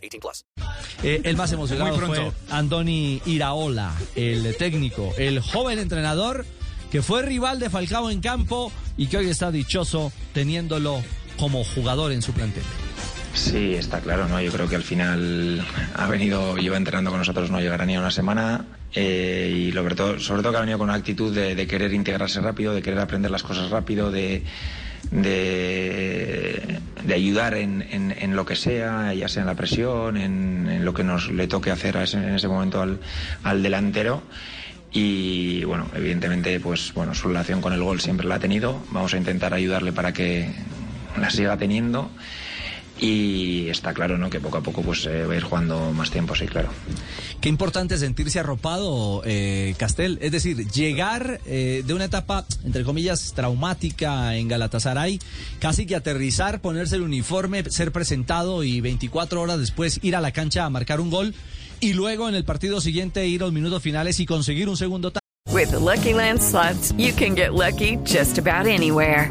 18 plus. Eh, el más emocionado fue Andoni Iraola, el técnico, el joven entrenador que fue rival de Falcao en campo y que hoy está dichoso teniéndolo como jugador en su plantel. Sí, está claro, ¿no? Yo creo que al final ha venido, lleva entrenando con nosotros, no llegará ni a una semana. eh, y sobre todo, sobre todo que ha venido con una actitud de, de querer integrarse rápido, de querer aprender las cosas rápido, de, de, de ayudar en, en- lo que sea, ya sea en la presión, en, lo que nos le toque hacer a en ese momento al, al delantero. Y bueno, evidentemente, pues bueno, su relación con el gol siempre la ha tenido. Vamos a intentar ayudarle para que la siga teniendo. Y está claro, ¿no? Que poco a poco pues eh, va a ir jugando más tiempo, sí, claro. Qué importante sentirse arropado, eh, Castel. Es decir, llegar eh, de una etapa, entre comillas, traumática en Galatasaray, casi que aterrizar, ponerse el uniforme, ser presentado y 24 horas después ir a la cancha a marcar un gol y luego en el partido siguiente ir a los minutos finales y conseguir un segundo With the Lucky Land slots, you can get lucky just about anywhere.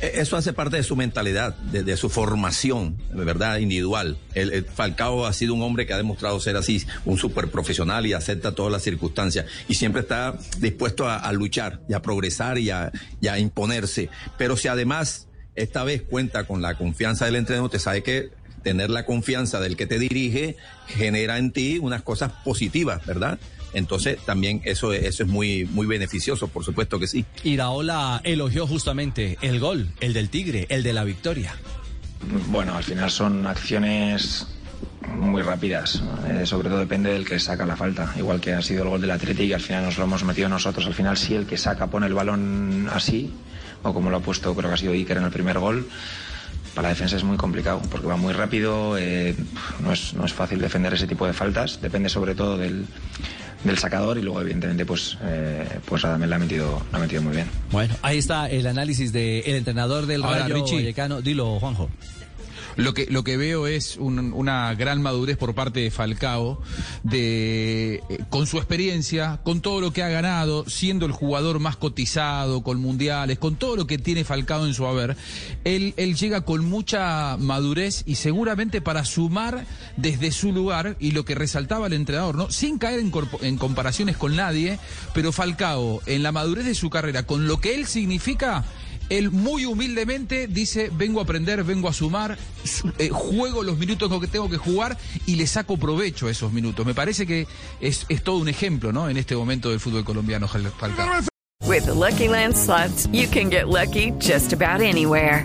Eh, Eso hace parte de su mentalidad, de, su formación, de verdad, individual. El, Falcao ha sido un hombre que ha demostrado ser así, un súper profesional y acepta todas las circunstancias. Y siempre está dispuesto a, a luchar y a progresar y a, y a imponerse. Pero si además esta vez cuenta con la confianza del entrenador, te sabe que tener la confianza del que te dirige genera en ti unas cosas positivas, ¿verdad? Entonces también eso, eso es muy, muy beneficioso, por supuesto que sí. Iraola elogió justamente el gol, el del Tigre, el de la victoria. Bueno, al final son acciones muy rápidas. Eh, sobre todo depende del que saca la falta. Igual que ha sido el gol del Atlético y al final nos lo hemos metido nosotros. Al final, si el que saca pone el balón así, o como lo ha puesto, creo que ha sido Iker en el primer gol, para la defensa es muy complicado porque va muy rápido. eh, no, es, no es fácil defender ese tipo de faltas. Depende sobre todo del, del sacador y luego, evidentemente, pues, eh, pues Radamel la ha metido, la ha metido muy bien. Bueno, ahí está el análisis del entrenador del Ahora, Rayo. Vallecano. Dilo, Juanjo. Lo que, lo que veo es un- una gran madurez por parte de Falcao, de, eh, con su experiencia, con todo lo que ha ganado, siendo el jugador más cotizado, con mundiales, con todo lo que tiene Falcao en su haber, él, él llega con mucha madurez y seguramente para sumar desde su lugar y lo que resaltaba el entrenador, ¿no? Sin caer en, en comparaciones con nadie, pero Falcao, en la madurez de su carrera, con lo que él significa, él muy humildemente dice, vengo a aprender, vengo a sumar, su- eh, juego los minutos que tengo que jugar y le saco provecho a esos minutos. Me parece que es, todo un ejemplo, ¿no? En este momento del fútbol colombiano. With Lucky Land you can get lucky just about anywhere.